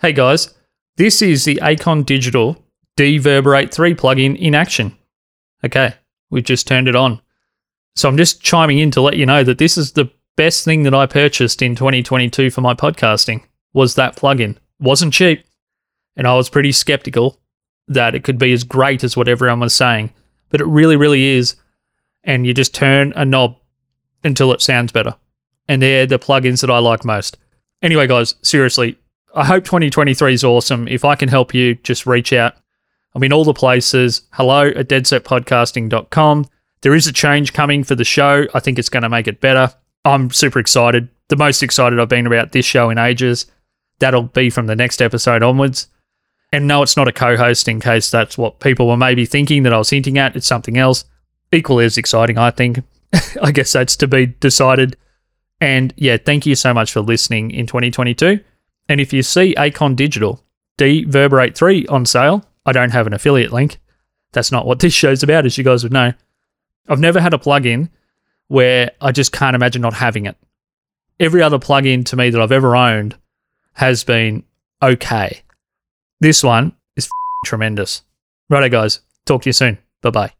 Hey guys, this is the Acon Digital Deverberate 3 plugin in action. Okay, we've just turned it on. So I'm just chiming in to let you know that this is the best thing that I purchased in 2022 for my podcasting was that plugin. Wasn't cheap, and I was pretty skeptical that it could be as great as what everyone was saying, but it really really is. And you just turn a knob until it sounds better. And they're the plugins that I like most. Anyway, guys, seriously, I hope 2023 is awesome. If I can help you, just reach out. I'm in all the places. Hello at deadsetpodcasting.com. There is a change coming for the show. I think it's going to make it better. I'm super excited. The most excited I've been about this show in ages. That'll be from the next episode onwards. And no, it's not a co host in case that's what people were maybe thinking that I was hinting at. It's something else. Equally as exciting, I think. I guess that's to be decided. And yeah, thank you so much for listening in 2022. And if you see Acon Digital Deverberate 3 on sale, I don't have an affiliate link. That's not what this show's about, as you guys would know. I've never had a plugin where I just can't imagine not having it. Every other plugin to me that I've ever owned has been okay. This one is tremendous. Righto, guys. Talk to you soon. Bye bye.